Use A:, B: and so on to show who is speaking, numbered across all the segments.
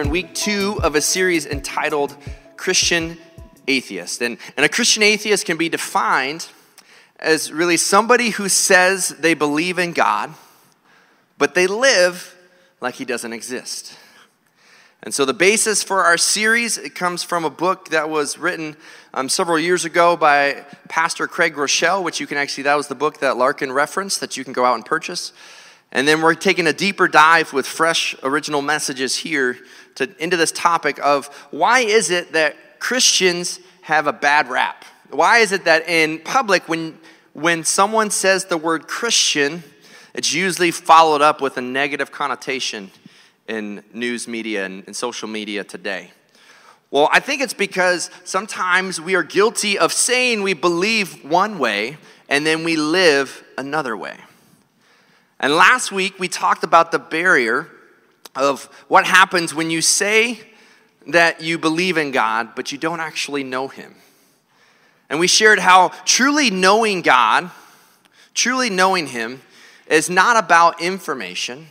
A: in week two of a series entitled Christian Atheist. And, and a Christian atheist can be defined as really somebody who says they believe in God, but they live like he doesn't exist. And so the basis for our series it comes from a book that was written um, several years ago by Pastor Craig Groeschel, which you can actually that was the book that Larkin referenced that you can go out and purchase. And then we're taking a deeper dive with fresh original messages here to, into this topic of why is it that Christians have a bad rap? Why is it that in public, when, when someone says the word Christian, it's usually followed up with a negative connotation in news media and, and social media today? Well, I think it's because sometimes we are guilty of saying we believe one way and then we live another way. And last week we talked about the barrier of what happens when you say that you believe in God, but you don't actually know Him. And we shared how truly knowing God, truly knowing Him, is not about information,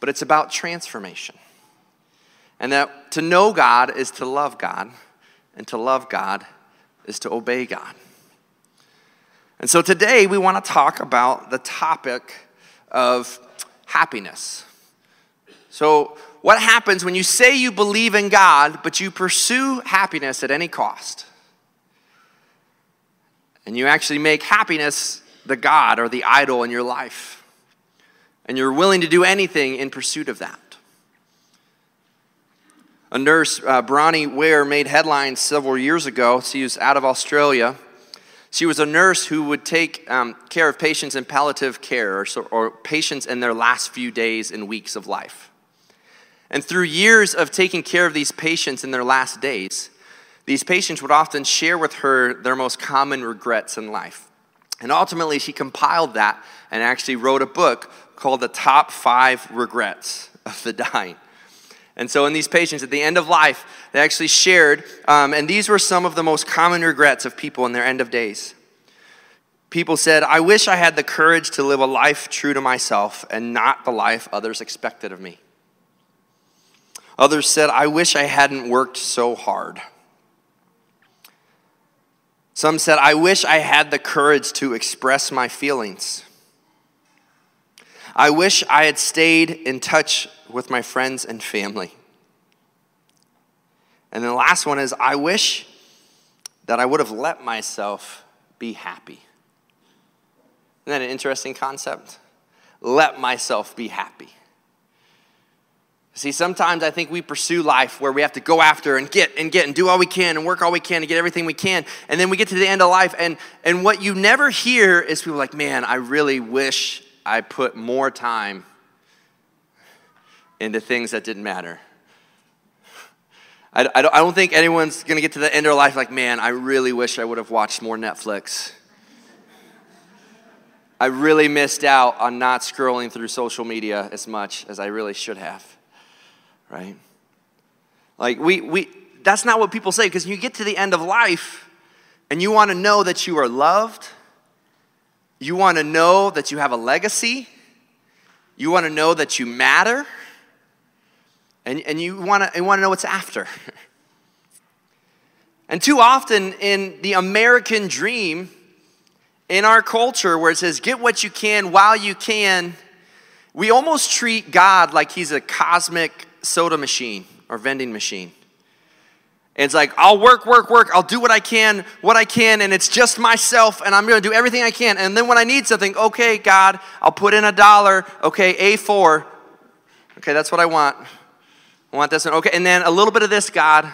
A: but it's about transformation. And that to know God is to love God, and to love God is to obey God. And so today we want to talk about the topic of happiness. So, what happens when you say you believe in God, but you pursue happiness at any cost? And you actually make happiness the God or the idol in your life. And you're willing to do anything in pursuit of that. A nurse, uh, Bronnie Ware, made headlines several years ago. She was out of Australia she was a nurse who would take um, care of patients in palliative care or, or patients in their last few days and weeks of life. And through years of taking care of these patients in their last days, these patients would often share with her their most common regrets in life. And ultimately, she compiled that and actually wrote a book called The Top Five Regrets of the Dying. And so, in these patients, at the end of life, they actually shared, um, and these were some of the most common regrets of people in their end of days. People said, I wish I had the courage to live a life true to myself and not the life others expected of me. Others said, I wish I hadn't worked so hard. Some said, I wish I had the courage to express my feelings. I wish I had stayed in touch with my friends and family. And the last one is I wish that I would have let myself be happy. Isn't that an interesting concept? Let myself be happy. See, sometimes I think we pursue life where we have to go after and get and get and do all we can and work all we can to get everything we can. And then we get to the end of life, and, and what you never hear is people like, man, I really wish I put more time into things that didn't matter. I, I, don't think anyone's going to get to the end of their life like, man, I really wish I would have watched more Netflix. I really missed out on not scrolling through social media as much as I really should have. Right? Like, we, we, that's not what people say because you get to the end of life and you want to know that you are loved, you want to know that you have a legacy, you want to know that you matter and, and you want to you wanna know what's after. and too often in the American dream, in our culture where it says, get what you can while you can, we almost treat God like he's a cosmic soda machine or vending machine. And it's like, I'll work, work, work. I'll do what I can, what I can, and it's just myself, and I'm going to do everything I can. And then when I need something, okay, God, I'll put in a dollar. Okay, A4. Okay, that's what I want. I want this one. Okay, and then a little bit of this, God.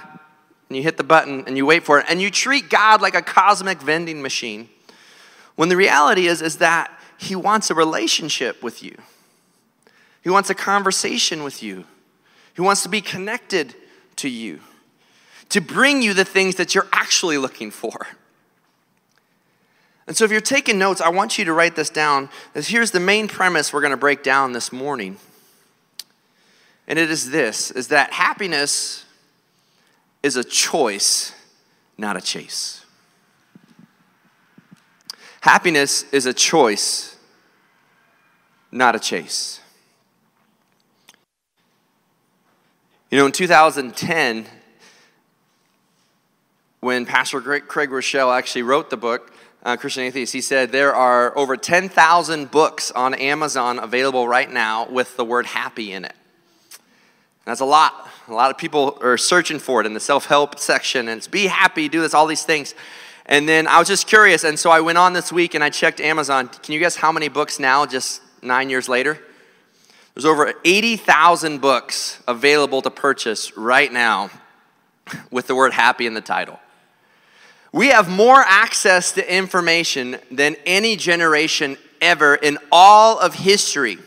A: And you hit the button and you wait for it. And you treat God like a cosmic vending machine. When the reality is, is that He wants a relationship with you. He wants a conversation with you. He wants to be connected to you, to bring you the things that you're actually looking for. And so, if you're taking notes, I want you to write this down. Here's the main premise we're going to break down this morning and it is this is that happiness is a choice, not a chase. Happiness is a choice, not a chase. You know, in 2010, when Pastor Craig Groeschel actually wrote the book, uh, Christian Atheist, he said there are over 10,000 books on Amazon available right now with the word happy in it. That's a lot. A lot of people are searching for it in the self help section, and it's be happy, do this, all these things. And then I was just curious, and so I went on this week and I checked Amazon. Can you guess how many books now, just nine years later? There's over 80,000 books available to purchase right now with the word happy in the title. We have more access to information than any generation ever in all of history.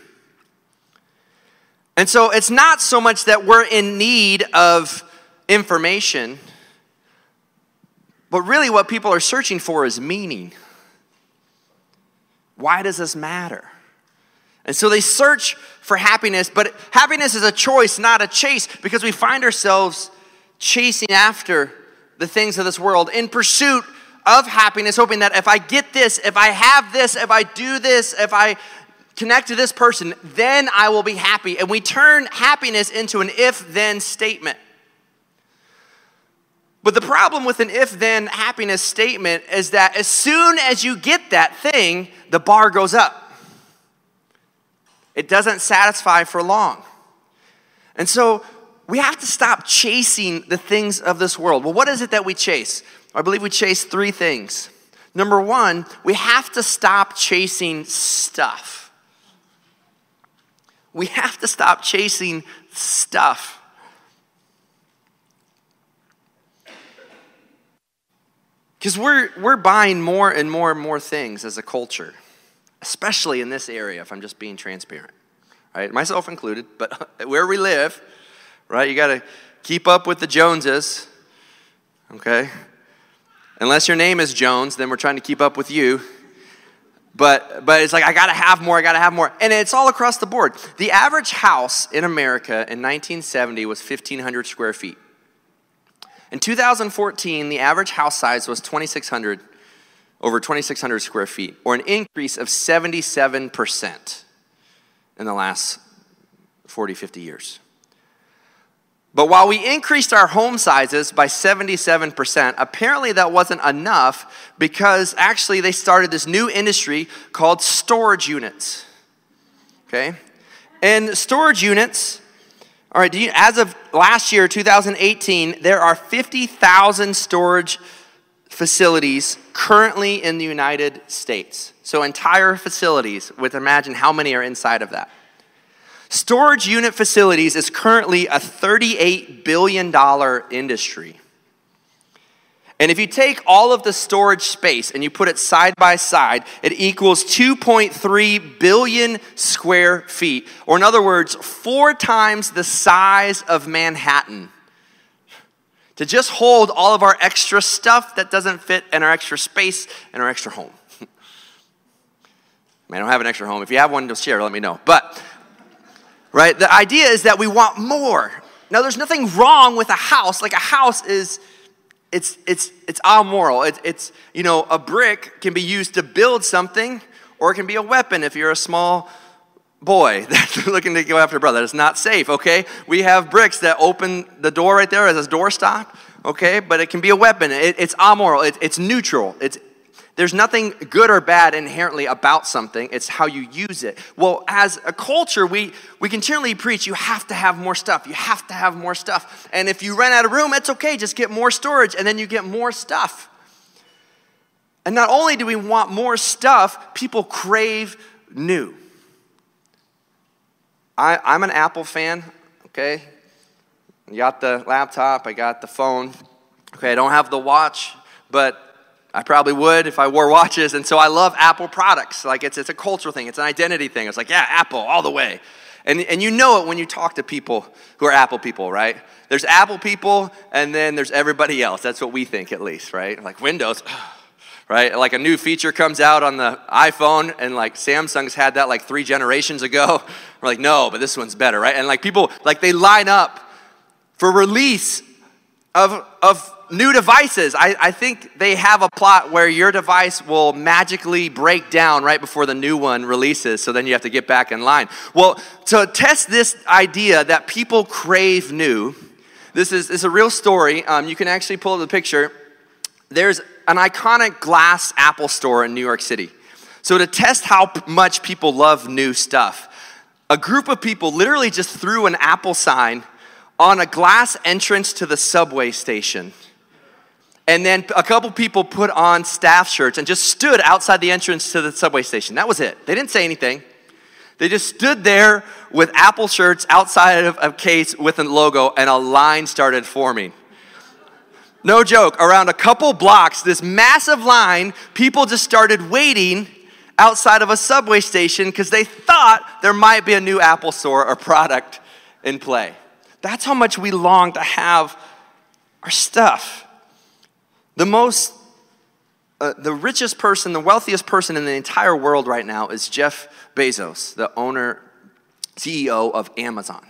A: And so it's not so much that we're in need of information, but really what people are searching for is meaning. Why does this matter? And so they search for happiness, but happiness is a choice, not a chase, because we find ourselves chasing after the things of this world in pursuit of happiness, hoping that if I get this, if I have this, if I do this, if I connect to this person, then I will be happy. And we turn happiness into an if then statement. But the problem with an if then happiness statement is that as soon as you get that thing, the bar goes up. It doesn't satisfy for long. And so we have to stop chasing the things of this world. Well, what is it that we chase? I believe we chase three things. Number one, we have to stop chasing stuff. We have to stop chasing stuff. Because we're, we're buying more and more and more things as a culture, especially in this area, if I'm just being transparent, right? Myself included, but where we live, right? You got to keep up with the Joneses, okay? Unless your name is Jones, then we're trying to keep up with you. But, but it's like, I gotta have more, I gotta have more. And it's all across the board. The average house in America in 1970 was 1,500 square feet. In 2014, the average house size was 2,600, over 2,600 square feet, or an increase of 77% in the last 40, 50 years. But while we increased our home sizes by 77%, apparently that wasn't enough because actually they started this new industry called storage units. Okay? And storage units, all right, you, as of last year, 2018, there are 50,000 storage facilities currently in the United States. So entire facilities, with imagine how many are inside of that. Storage unit facilities is currently a $38 billion industry. And if you take all of the storage space and you put it side by side, it equals 2.3 billion square feet, or in other words, four times the size of Manhattan. To just hold all of our extra stuff that doesn't fit in our extra space and our extra home. I don't have an extra home. If you have one to share, let me know. But right? The idea is that we want more. Now, there's nothing wrong with a house. Like a house is, it's it's it's amoral. It, it's you know a brick can be used to build something, or it can be a weapon if you're a small boy that's looking to go after brother. It's not safe. Okay, we have bricks that open the door right there as a doorstop. Okay, but it can be a weapon. It, it's amoral. It, it's neutral. It's there's nothing good or bad inherently about something, it's how you use it. Well, as a culture, we, we continually preach you have to have more stuff, you have to have more stuff. And if you run out of room, it's okay, just get more storage, and then you get more stuff. And not only do we want more stuff, people crave new. I, I'm an Apple fan, okay? I got the laptop, I got the phone. Okay, I don't have the watch, but I probably would if I wore watches. And so I love Apple products. Like it's, it's a cultural thing, it's an identity thing. It's like, yeah, Apple all the way. And, and you know it when you talk to people who are Apple people, right? There's Apple people, and then there's everybody else. That's what we think, at least, right? Like Windows, right? Like a new feature comes out on the iPhone, and like Samsung's had that like three generations ago. We're like, no, but this one's better, right? And like people, like they line up for release of, of new devices. I, I think they have a plot where your device will magically break down right before the new one releases, so then you have to get back in line. Well, to test this idea that people crave new, this is, this is a real story. Um, you can actually pull the picture. There's an iconic glass Apple store in New York City. So, to test how much people love new stuff, a group of people literally just threw an Apple sign on a glass entrance to the subway station. And then a couple people put on staff shirts and just stood outside the entrance to the subway station. That was it. They didn't say anything. They just stood there with Apple shirts outside of a case with a logo, and a line started forming. No joke, around a couple blocks, this massive line, people just started waiting outside of a subway station because they thought there might be a new Apple store or product in play. That's how much we long to have our stuff. The most, uh, the richest person, the wealthiest person in the entire world right now is Jeff Bezos, the owner, CEO of Amazon.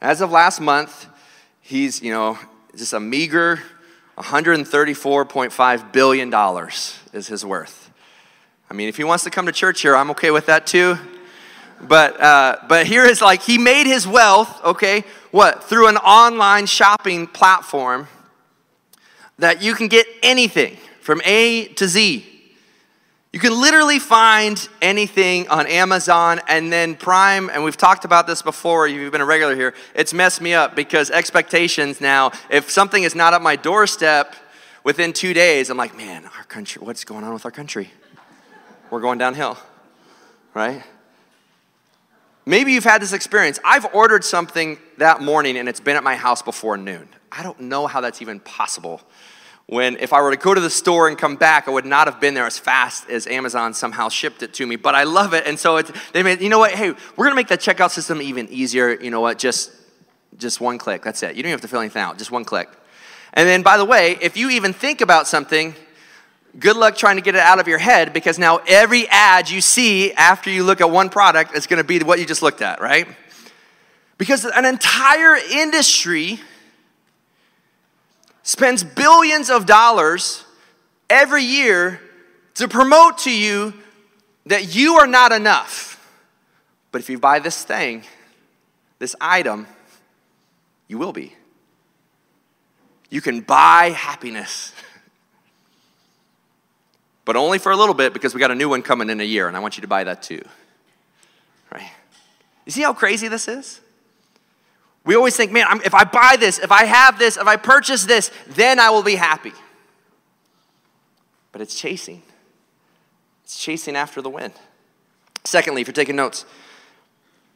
A: As of last month, he's, you know, just a meager $134.5 billion is his worth. I mean, if he wants to come to church here, I'm okay with that too. But, uh, but here is like he made his wealth, okay, what? Through an online shopping platform that you can get anything from A to Z. You can literally find anything on Amazon and then Prime, and we've talked about this before, If you've been a regular here, it's messed me up because expectations now, if something is not at my doorstep within two days, I'm like, man, our country, what's going on with our country? We're going downhill, right? Maybe you've had this experience. I've ordered something that morning and it's been at my house before noon. I don't know how that's even possible. When if I were to go to the store and come back, I would not have been there as fast as Amazon somehow shipped it to me. But I love it, and so it's, they made. You know what? Hey, we're gonna make that checkout system even easier. You know what? Just just one click. That's it. You don't have to fill anything out. Just one click. And then, by the way, if you even think about something good luck trying to get it out of your head because now every ad you see after you look at one product is going to be what you just looked at, right? Because an entire industry spends billions of dollars every year to promote to you that you are not enough. But if you buy this thing, this item, you will be. You can buy happiness. but only for a little bit because we got a new one coming in a year, and I want you to buy that too. Right? You see how crazy this is? We always think, man, if I buy this, if I have this, if I purchase this, then I will be happy. But it's chasing, it's chasing after the wind. Secondly, if you're taking notes,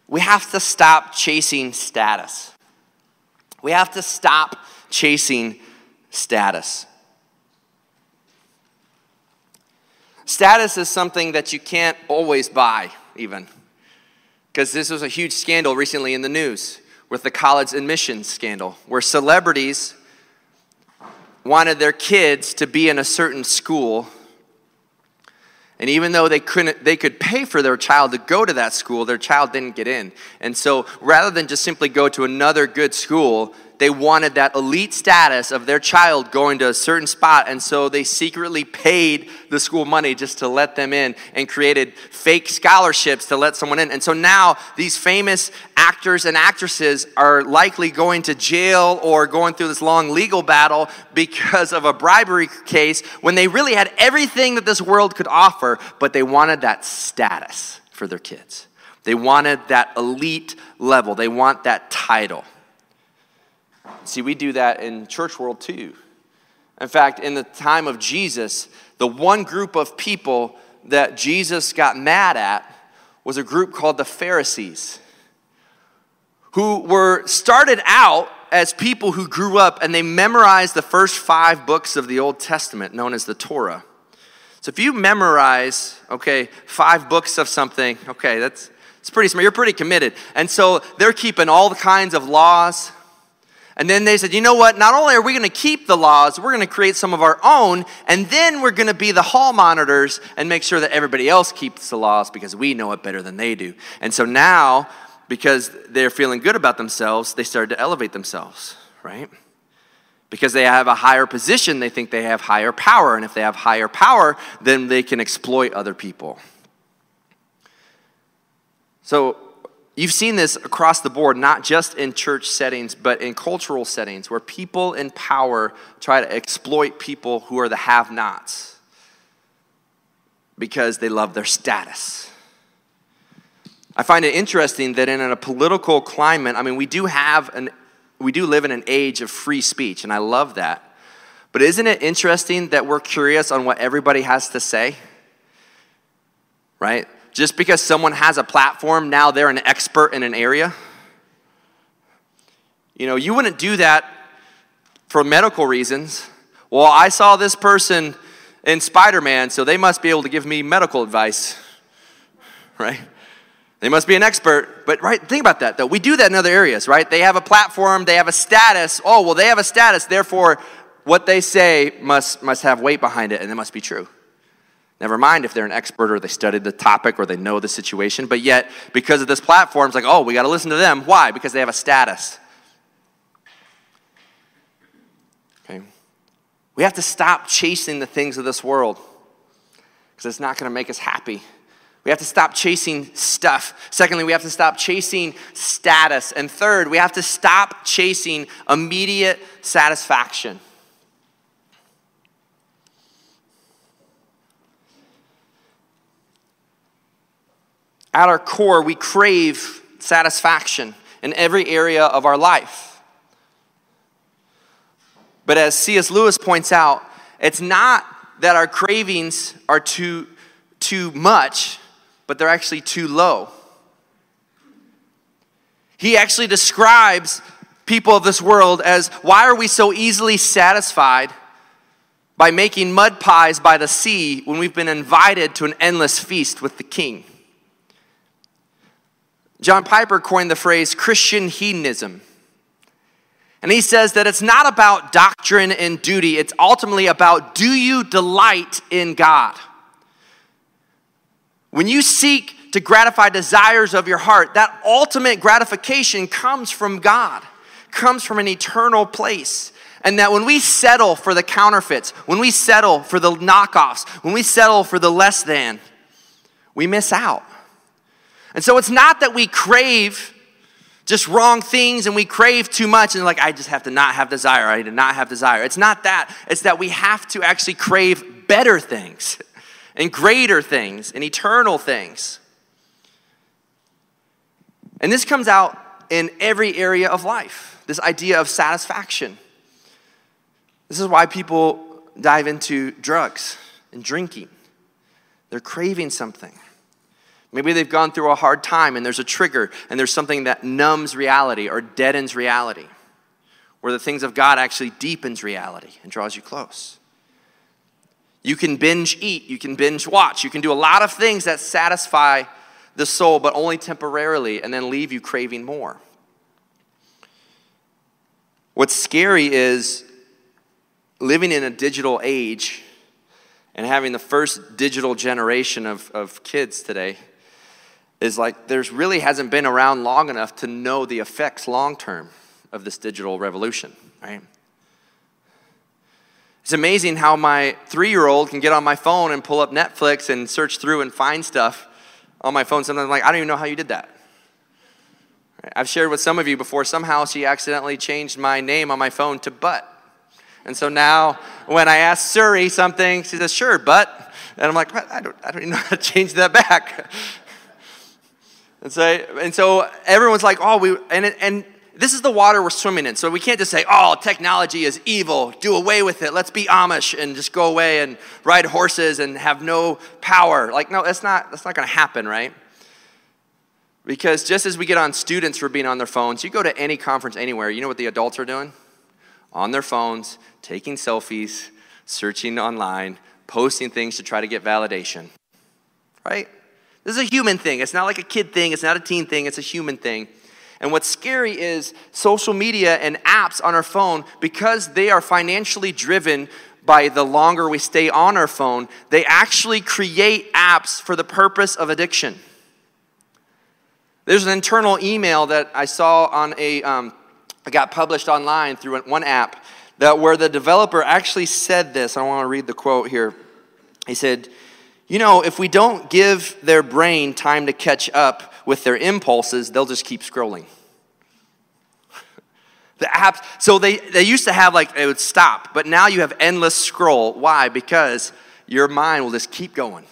A: we have to stop chasing status. We have to stop chasing status. Status is something that you can't always buy, even. Because this was a huge scandal recently in the news with the college admissions scandal, where celebrities wanted their kids to be in a certain school. And even though they couldn't they could pay for their child to go to that school, their child didn't get in. And so rather than just simply go to another good school, they wanted that elite status of their child going to a certain spot, and so they secretly paid the school money just to let them in and created fake scholarships to let someone in. And so now these famous actors and actresses are likely going to jail or going through this long legal battle because of a bribery case when they really had everything that this world could offer, but they wanted that status for their kids. They wanted that elite level, they want that title. See, we do that in church world too. In fact, in the time of Jesus, the one group of people that Jesus got mad at was a group called the Pharisees, who were started out as people who grew up and they memorized the first five books of the Old Testament, known as the Torah. So if you memorize, okay, five books of something, okay, that's it's pretty smart. You're pretty committed. And so they're keeping all the kinds of laws, and then they said, you know what? Not only are we going to keep the laws, we're going to create some of our own, and then we're going to be the hall monitors and make sure that everybody else keeps the laws because we know it better than they do. And so now, because they're feeling good about themselves, they started to elevate themselves, right? Because they have a higher position, they think they have higher power. And if they have higher power, then they can exploit other people. So you've seen this across the board, not just in church settings, but in cultural settings where people in power try to exploit people who are the have nots because they love their status. I find it interesting that in a political climate, I mean, we do have an, we do live in an age of free speech, and I love that. But isn't it interesting that we're curious on what everybody has to say? Right? Just because someone has a platform, now they're an expert in an area. You know, you wouldn't do that for medical reasons. Well, I saw this person in Spider Man, so they must be able to give me medical advice, right? They must be an expert. But right, think about that though. We do that in other areas, right? They have a platform, they have a status. Oh, well, they have a status, therefore what they say must must have weight behind it and it must be true. Never mind if they're an expert or they studied the topic or they know the situation, but yet because of this platform, it's like, oh, we got to listen to them. Why? Because they have a status. Okay. We have to stop chasing the things of this world because it's not going to make us happy. We have to stop chasing stuff. Secondly, we have to stop chasing status. And third, we have to stop chasing immediate satisfaction. At our core, we crave satisfaction in every area of our life. But as C.S. Lewis points out, it's not that our cravings are too, too much, but they're actually too low. He actually describes people of this world as why are we so easily satisfied by making mud pies by the sea when we've been invited to an endless feast with the king? John Piper coined the phrase Christian hedonism. And he says that it's not about doctrine and duty, it's ultimately about do you delight in God? When you seek to gratify desires of your heart, that ultimate gratification comes from God, comes from an eternal place. And that when we settle for the counterfeits, when we settle for the knockoffs, when we settle for the less than, we miss out. And so it's not that we crave just wrong things and we crave too much and like, I just have to not have desire. I need to not have desire. It's not that. It's that we have to actually crave better things and greater things and eternal things. And this comes out in every area of life this idea of satisfaction. This is why people dive into drugs and drinking, they're craving something. Maybe they've gone through a hard time and there's a trigger and there's something that numbs reality or deadens reality, where the things of God actually deepens reality and draws you close. You can binge eat, you can binge watch, you can do a lot of things that satisfy the soul, but only temporarily, and then leave you craving more. What's scary is living in a digital age and having the first digital generation of, of kids today is like there's really hasn't been around long enough to know the effects long term of this digital revolution, right? It's amazing how my three year old can get on my phone and pull up Netflix and search through and find stuff on my phone. Sometimes I'm like, I don't even know how you did that. I've shared with some of you before, somehow she accidentally changed my name on my phone to Butt. And so now when I ask Siri something, she says, sure, Butt. And I'm like, I don't, I don't even know how to change that back. And, so, and so everyone's like, oh, we, and, and this is the water we're swimming in. So we can't just say, oh, technology is evil, do away with it. Let's be Amish and just go away and ride horses and have no power. Like, no, that's not, that's not going to happen, right? Because just as we get on students for being on their phones, you go to any conference anywhere, you know what the adults are doing? On their phones, taking selfies, searching online, posting things to try to get validation, right? This is a human thing. It's not like a kid thing, it's not a teen thing, it's a human thing. And what's scary is social media and apps on our phone, because they are financially driven by the longer we stay on our phone, they actually create apps for the purpose of addiction. There's an internal email that I saw on a, um, got published online through one app that where the developer actually said this. I want to read the quote here. He said, You know, if we don't give their brain time to catch up with their impulses, they'll just keep scrolling. The apps, so they, they used to have like, it would stop, but now you have endless scroll. Why? Because your mind will just keep going.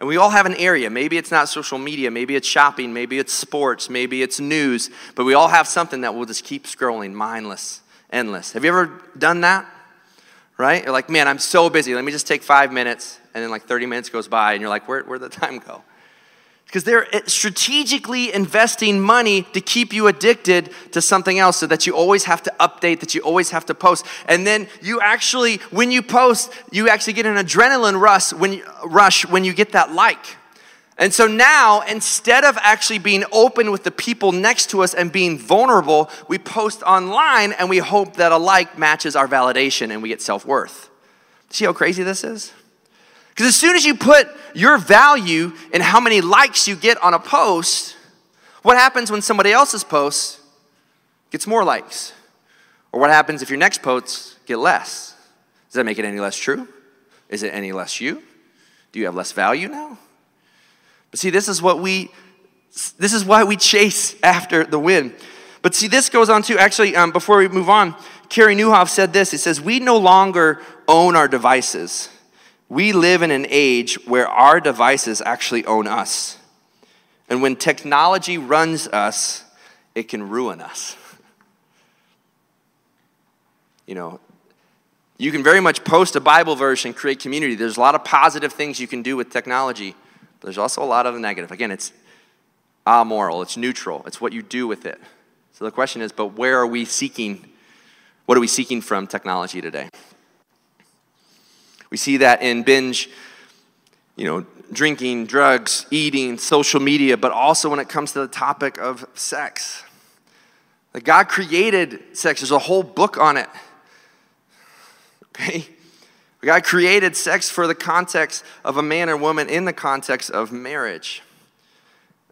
A: And we all have an area. Maybe it's not social media, maybe it's shopping, maybe it's sports, maybe it's news, but we all have something that will just keep scrolling, mindless, endless. Have you ever done that? Right? You're like, man, I'm so busy. Let me just take five minutes. And then like 30 minutes goes by, and you're like, where, where'd the time go? because they're eh, strategically investing money to keep you addicted to something else so that you always have to update, that you always have to post. And then you actually, when you post, you actually get an adrenaline rush when you, rush when you get that like. And so now, instead of actually being open with the people next to us and being vulnerable, we post online and we hope that a like matches our validation and we get self worth. See how crazy this is? Because as soon as you put your value in how many likes you get on a post, what happens when somebody else's post gets more likes? Or what happens if your next posts get less? Does that make it any less true? Is it any less you? Do you have less value now? But see, this is what we, this is why we chase after the win. But see, this goes on to actually, um, before we move on, Carey Nieuwhof said this. He says, We no longer own our devices. We live in an age where our devices actually own us. And when technology runs us, it can ruin us. You know, you can very much post a Bible verse and create community. There's a lot of positive things you can do with technology, there's also a lot of the negative. Again, it's amoral, it's neutral, it's what you do with it. So the question is, but where are we seeking? What are we seeking from technology today? We see that in binge, you know, drinking, drugs, eating, social media, but also when it comes to the topic of sex. That God created sex, there's a whole book on it. Okay? God created sex for the context of a man and woman in the context of marriage.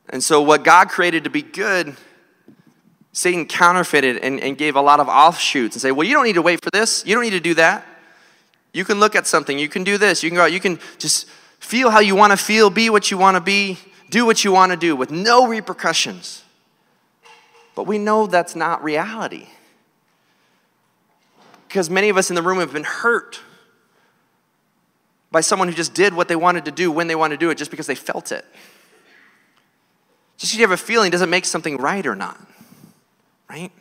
A: And so, what God created to be good, Satan counterfeited and, and gave a lot of offshoots and say, Well, you don't need to wait for this. You don't need to do that. You can look at something, you can do this, you can go out, you can just feel how you want to feel, be what you want to be, do what you want to do with no repercussions. But we know that's not reality. Because many of us in the room have been hurt by someone who just did what they wanted to do when they wanted to do it just because they felt it. Just because you have a feeling doesn't make something right or not, right?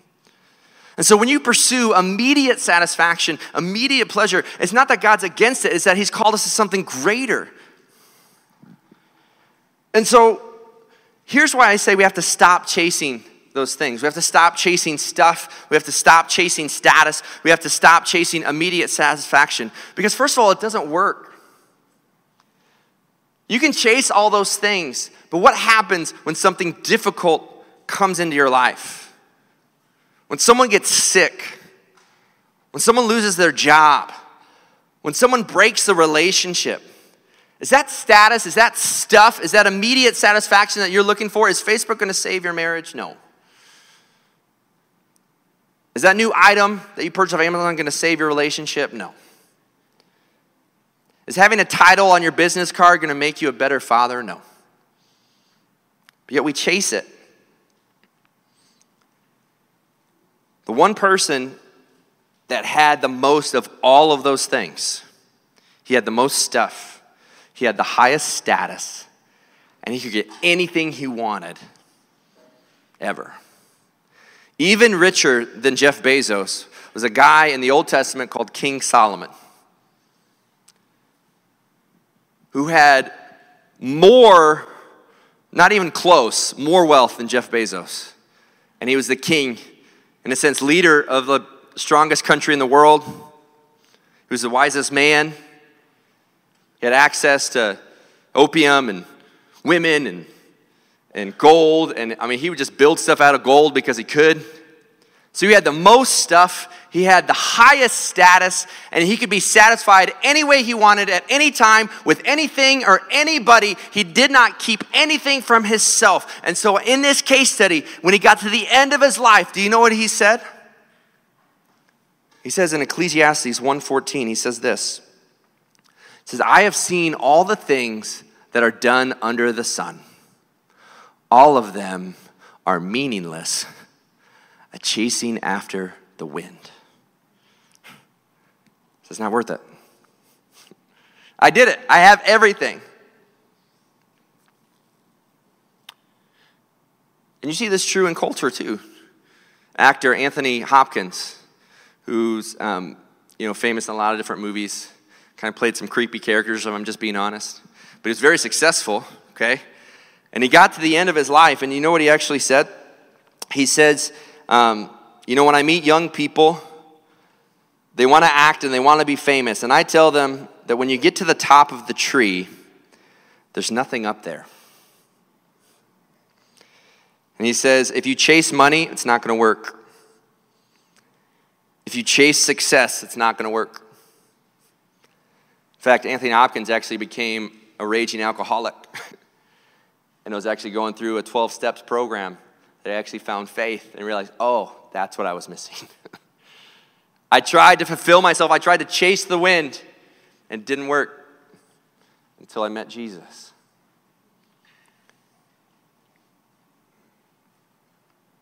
A: And so when you pursue immediate satisfaction, immediate pleasure, it's not that God's against it, it's that He's called us to something greater. And so here's why I say we have to stop chasing those things. We have to stop chasing stuff. We have to stop chasing status. We have to stop chasing immediate satisfaction. Because, first of all, it doesn't work. You can chase all those things, but what happens when something difficult comes into your life? When someone gets sick, when someone loses their job, when someone breaks the relationship, is that status, is that stuff, is that immediate satisfaction that you're looking for? Is Facebook going to save your marriage? No. Is that new item that you purchased off Amazon going to save your relationship? No. Is having a title on your business card going to make you a better father? No. But yet we chase it. The one person that had the most of all of those things, he had the most stuff, he had the highest status, and he could get anything he wanted ever. Even richer than Jeff Bezos was a guy in the Old Testament called King Solomon who had more, not even close, more wealth than Jeff Bezos. And he was the king in a sense, leader of the strongest country in the world. He was the wisest man. He had access to opium and women and, and gold. And I mean, he would just build stuff out of gold because he could. So he had the most stuff, he had the highest status, and he could be satisfied any way he wanted at any time with anything or anybody. He did not keep anything from himself. And so in this case study, when he got to the end of his life, do you know what he said? He says in Ecclesiastes 1:14, he says this. He says, "I have seen all the things that are done under the sun. All of them are meaningless, a chasing after the wind." It's not worth it. I did it. I have everything. And you see this true in culture too. Actor Anthony Hopkins, who's um, you know famous in a lot of different movies, kind of played some creepy characters. If I'm just being honest, but he's very successful. Okay, and he got to the end of his life, and you know what he actually said? He says, um, "You know, when I meet young people, they want to act and they want to be famous, and I tell them that when you get to the top of the tree, there's nothing up there." And he says, if you chase money, it's not going to work. If you chase success, it's not going to work. In fact, Anthony Hopkins actually became a raging alcoholic and was actually going through a 12 steps program that I actually found faith and realized, oh, that's what I was missing. I tried to fulfill myself, I tried to chase the wind, and it didn't work until I met Jesus.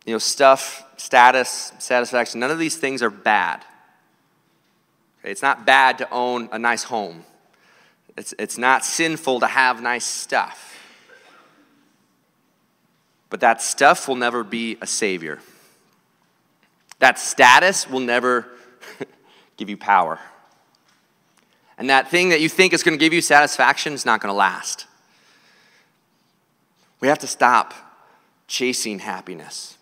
A: you know, stuff, status, satisfaction, none of these things are bad. It's not bad to own a nice home. It's, it's not sinful to have nice stuff. But that stuff will never be a savior. That status will never give you power. And that thing that you think is going to give you satisfaction is not going to last. We have to stop chasing happiness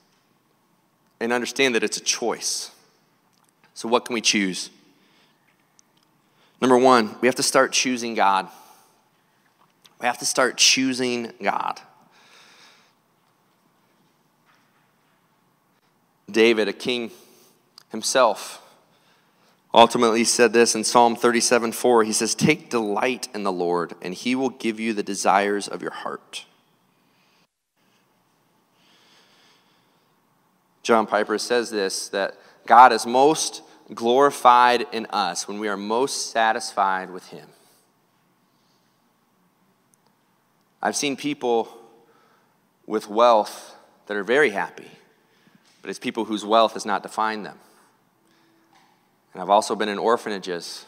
A: and understand that it's a choice. So, what can we choose? Number one, we have to start choosing God. We have to start choosing God. David, a king himself, ultimately he said this in Psalm 37 4. He says, Take delight in the Lord, and he will give you the desires of your heart. John Piper says this that God is most glorified in us when we are most satisfied with Him. I've seen people with wealth that are very happy, but it's people whose wealth has not defined them. And I've also been in orphanages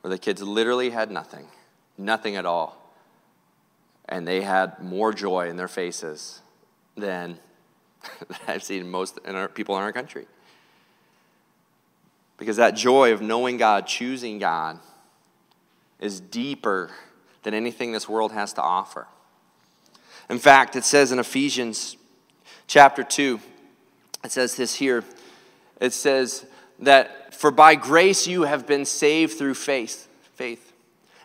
A: where the kids literally had nothing, nothing at all. And they had more joy in their faces than I've seen most in our, people in our country. Because that joy of knowing God, choosing God, is deeper than anything this world has to offer. In fact, it says in Ephesians chapter 2, it says this here. It says that for by grace you have been saved through faith. Faith.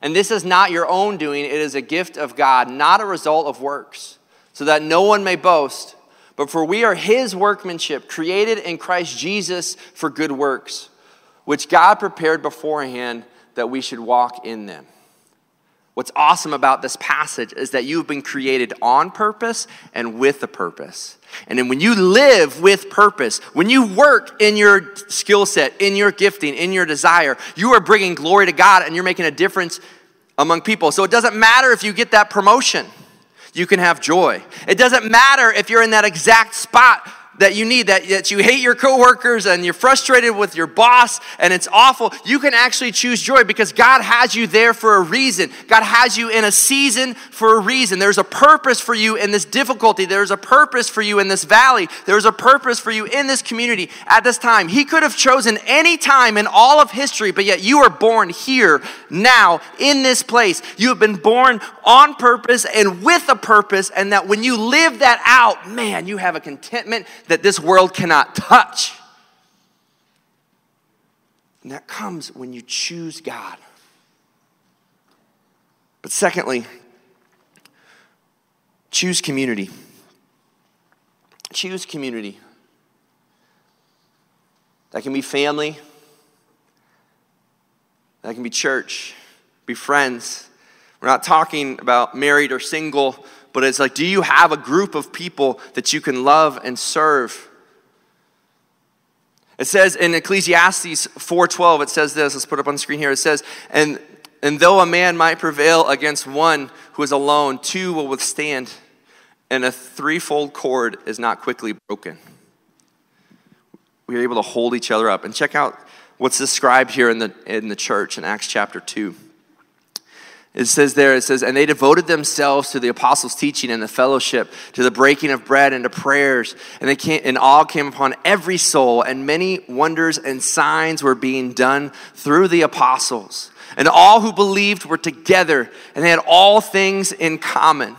A: And this is not your own doing, it is a gift of God, not a result of works, so that no one may boast. But for we are his workmanship, created in Christ Jesus for good works, which God prepared beforehand that we should walk in them. What's awesome about this passage is that you've been created on purpose and with a purpose. And then when you live with purpose, when you work in your skill set, in your gifting, in your desire, you are bringing glory to God and you're making a difference among people. So it doesn't matter if you get that promotion you can have joy. It doesn't matter if you're in that exact spot that you need, that, that you hate your coworkers and you're frustrated with your boss and it's awful, you can actually choose joy because God has you there for a reason. God has you in a season for a reason. There's a purpose for you in this difficulty. There's a purpose for you in this valley. There's a purpose for you in this community at this time. He could have chosen any time in all of history, but yet you are born here, now, in this place. You have been born on purpose and with a purpose, and that when you live that out, man, you have a contentment that this world cannot touch. And that comes when you choose God. But secondly, choose community. Choose community. That can be family, that can be church, be friends. We're not talking about married or single but it's like, do you have a group of people that you can love and serve? It says in Ecclesiastes 4:12, it says this. Let's put it up on the screen here. It says, "And and though a man might prevail against one who is alone, two will withstand, and a threefold cord is not quickly broken." We are able to hold each other up. And check out what's described here in the in the church in Acts chapter 2. It says there, it says, and they devoted themselves to the apostles' teaching and the fellowship, to the breaking of bread and to prayers. And, they came, and all came upon every soul, and many wonders and signs were being done through the apostles. And all who believed were together, and they had all things in common.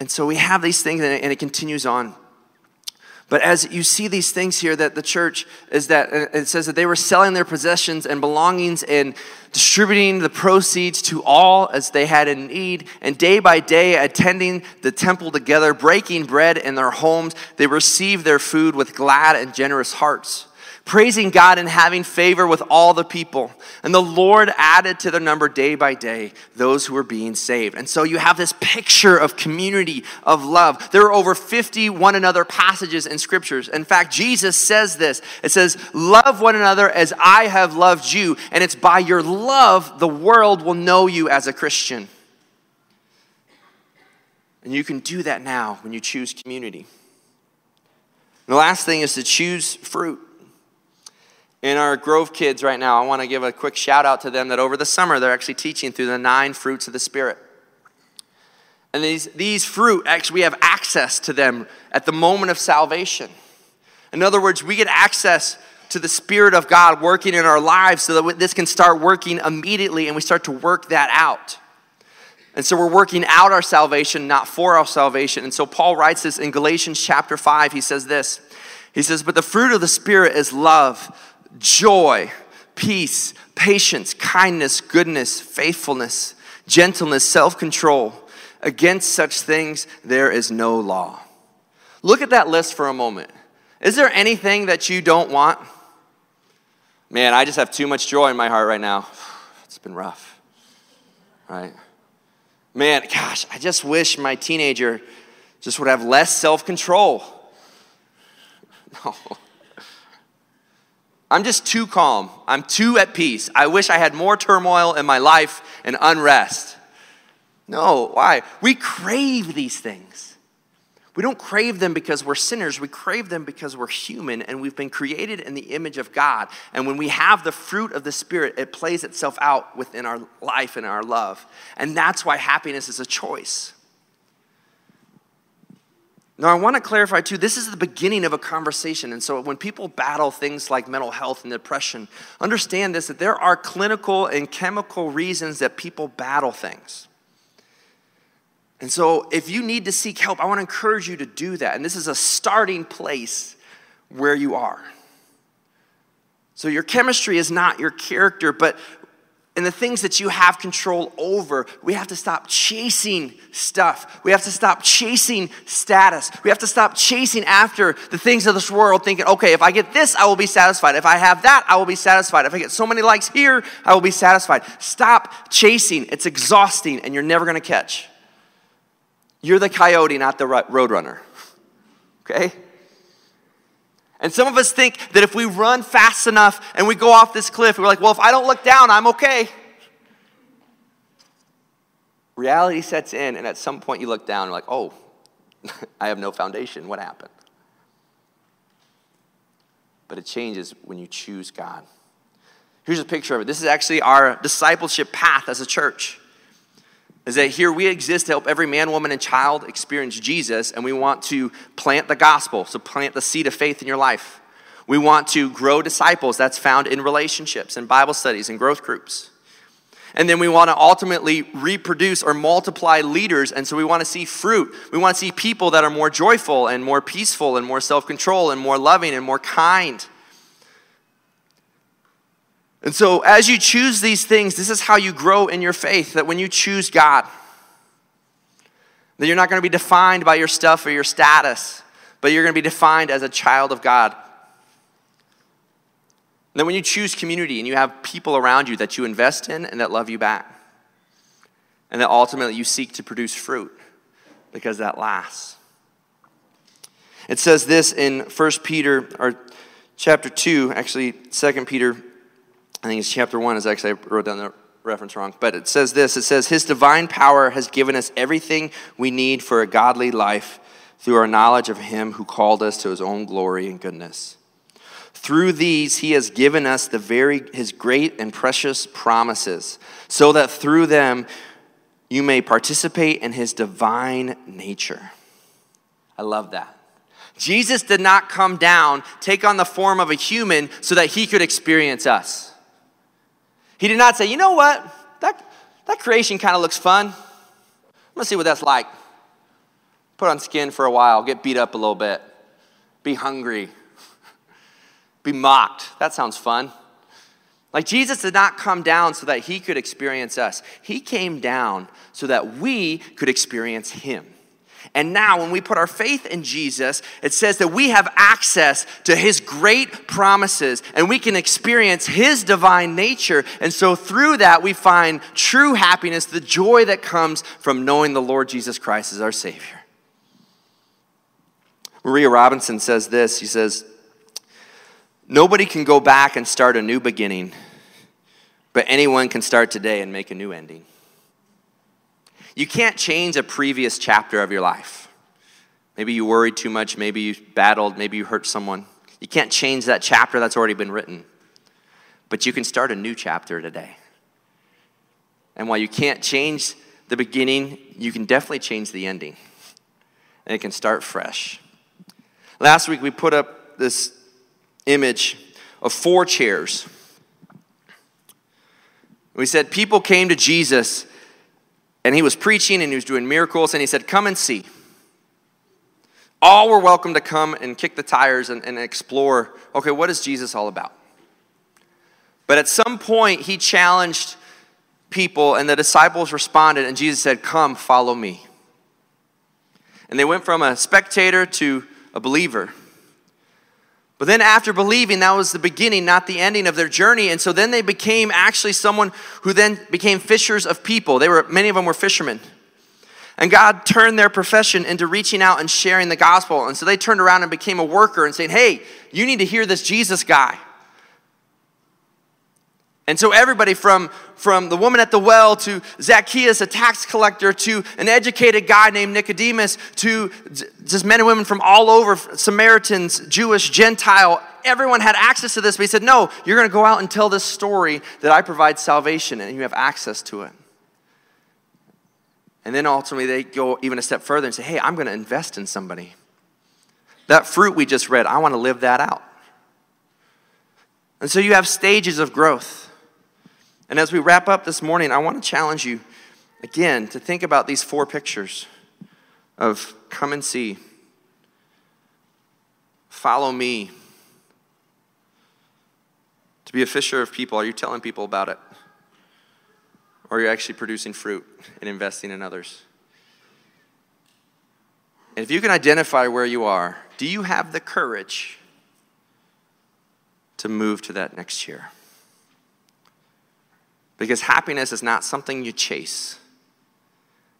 A: And so we have these things, and it, and it continues on. But as you see these things here, that the church is that uh, it says that they were selling their possessions and belongings and distributing the proceeds to all as they had in need, and day by day attending the temple together, breaking bread in their homes, they received their food with glad and generous hearts praising God and having favor with all the people. And the Lord added to their number day by day those who were being saved. And so you have this picture of community, of love. There are over 50 one another passages in scriptures. In fact, Jesus says this it says, Love one another as I have loved you. And it's by your love the world will know you as a Christian. And you can do that now when you choose community. And the last thing is to choose fruit in our Grove kids right now, I want to give a quick shout out to them that over the summer they're actually teaching through the nine fruits of the Spirit. And these, these fruit, actually, we have access to them at the moment of salvation. In other words, we get access to the Spirit of God working in our lives so that this can start working immediately and we start to work that out. And so we're working out our salvation, not for our salvation. And so Paul writes this in Galatians chapter 5. He says this He says, But the fruit of the Spirit is love joy, peace, patience, kindness, goodness, faithfulness, gentleness, self control. Against such things, there is no law. Look at that list for a moment. Is there anything that you don't want? Man, I just have too much joy in my heart right now. It's been rough, right? Man, gosh, I just wish my teenager just would have less self control. No. I'm just too calm. I'm too at peace. I wish I had more turmoil in my life and unrest. No, why? We crave these things. We don't crave them because we're sinners. We crave them because we're human and we've been created in the image of God. And when we have the fruit of the Spirit, it plays itself out within our life and our love. And that's why happiness is a choice. Now, I want to clarify too, this is the beginning of a conversation. And so, when people battle things like mental health and depression, understand this that there are clinical and chemical reasons that people battle things. And so, if you need to seek help, I want to encourage you to do that. And this is a starting place where you are. So, your chemistry is not your character, but and the things that you have control over. We have to stop chasing stuff. We have to stop chasing status. We have to stop chasing after the things of this world, thinking, okay, if I get this, I will be satisfied. If I have that, I will be satisfied. If I get so many likes here, I will be satisfied. Stop chasing. It's exhausting and you're never going to catch. You're the coyote, not the roadrunner. Okay? And some of us think that if we run fast enough and we go off this cliff, we're like, well, if I don't look down, I'm okay. Reality sets in, and at some point you look down and you're like, oh, I have no foundation. What happened? But it changes when you choose God. Here's a picture of it. This is actually our discipleship path as a church is that here we exist to help every man, woman, and child experience Jesus, and we want to plant the gospel, so plant the seed of faith in your life. We want to grow disciples, that's found in relationships and Bible studies and growth groups. And then we want to ultimately reproduce or multiply leaders, and so we want to see fruit. We want to see people that are more joyful and more peaceful and more self control and more loving and more kind. And so, as you choose these things, this is how you grow in your faith that when you choose God, that you're not going to be defined by your stuff or your status, but you're going to be defined as a child of God. And then, when you choose community and you have people around you that you invest in and that love you back, and that ultimately you seek to produce fruit because that lasts. It says this in 1 Peter or chapter 2, actually, 2 Peter, I think it's chapter 1, is actually, I wrote down the reference wrong, but it says this it says, His divine power has given us everything we need for a godly life through our knowledge of Him who called us to His own glory and goodness. Through these, He has given us the very, His great and precious promises, so that through them you may participate in His divine nature. I love that. Jesus did not come down, take on the form of a human so that he could experience us. He did not say, you know what? That, that creation kind of looks fun. I'm gonna see what that's like. Put on skin for a while, get beat up a little bit, be hungry, be mocked. That sounds fun. Like Jesus did not come down so that he could experience us, he came down so that we could experience him. And now, when we put our faith in Jesus, it says that we have access to his great promises and we can experience his divine nature. And so, through that, we find true happiness, the joy that comes from knowing the Lord Jesus Christ as our Savior. Maria Robinson says this She says, Nobody can go back and start a new beginning, but anyone can start today and make a new ending. You can't change a previous chapter of your life. Maybe you worried too much, maybe you battled, maybe you hurt someone. You can't change that chapter that's already been written. But you can start a new chapter today. And while you can't change the beginning, you can definitely change the ending. And it can start fresh. Last week we put up this image of four chairs. We said people came to Jesus and he was preaching and he was doing miracles, and he said, Come and see. All were welcome to come and kick the tires and, and explore okay, what is Jesus all about? But at some point, he challenged people, and the disciples responded, and Jesus said, Come, follow me. And they went from a spectator to a believer. But then, after believing, that was the beginning, not the ending of their journey. And so then they became actually someone who then became fishers of people. They were, many of them were fishermen. And God turned their profession into reaching out and sharing the gospel. And so they turned around and became a worker and saying, Hey, you need to hear this Jesus guy. And so everybody from, from the woman at the well to Zacchaeus, a tax collector, to an educated guy named Nicodemus, to just men and women from all over, Samaritans, Jewish, Gentile, everyone had access to this. But he said, No, you're going to go out and tell this story that I provide salvation and you have access to it. And then ultimately they go even a step further and say, Hey, I'm going to invest in somebody. That fruit we just read, I want to live that out. And so you have stages of growth. And as we wrap up this morning, I want to challenge you again to think about these four pictures of come and see, follow me. To be a fisher of people, are you telling people about it? Or are you actually producing fruit and investing in others? And if you can identify where you are, do you have the courage to move to that next year? Because happiness is not something you chase,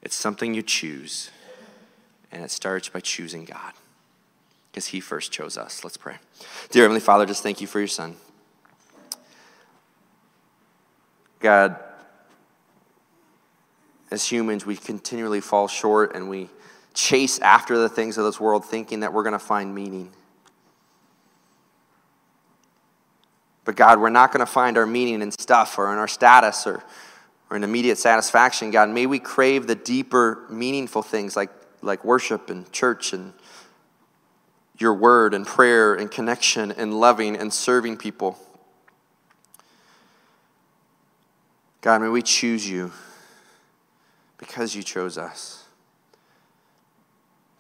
A: it's something you choose. And it starts by choosing God because He first chose us. Let's pray. Dear Heavenly Father, just thank you for your Son. God, as humans, we continually fall short and we chase after the things of this world thinking that we're going to find meaning. But God, we're not going to find our meaning in stuff or in our status or, or in immediate satisfaction. God, may we crave the deeper, meaningful things like, like worship and church and your word and prayer and connection and loving and serving people. God, may we choose you because you chose us.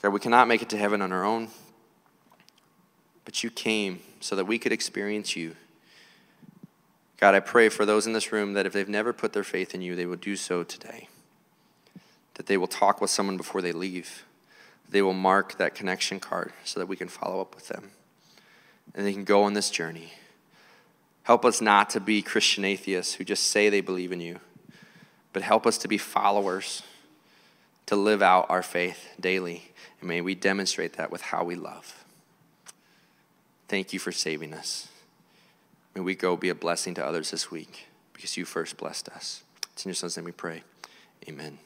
A: God, we cannot make it to heaven on our own, but you came so that we could experience you. God, I pray for those in this room that if they've never put their faith in you, they will do so today. That they will talk with someone before they leave. They will mark that connection card so that we can follow up with them. And they can go on this journey. Help us not to be Christian atheists who just say they believe in you, but help us to be followers, to live out our faith daily. And may we demonstrate that with how we love. Thank you for saving us. May we go be a blessing to others this week because you first blessed us. It's in your son's name we pray. Amen.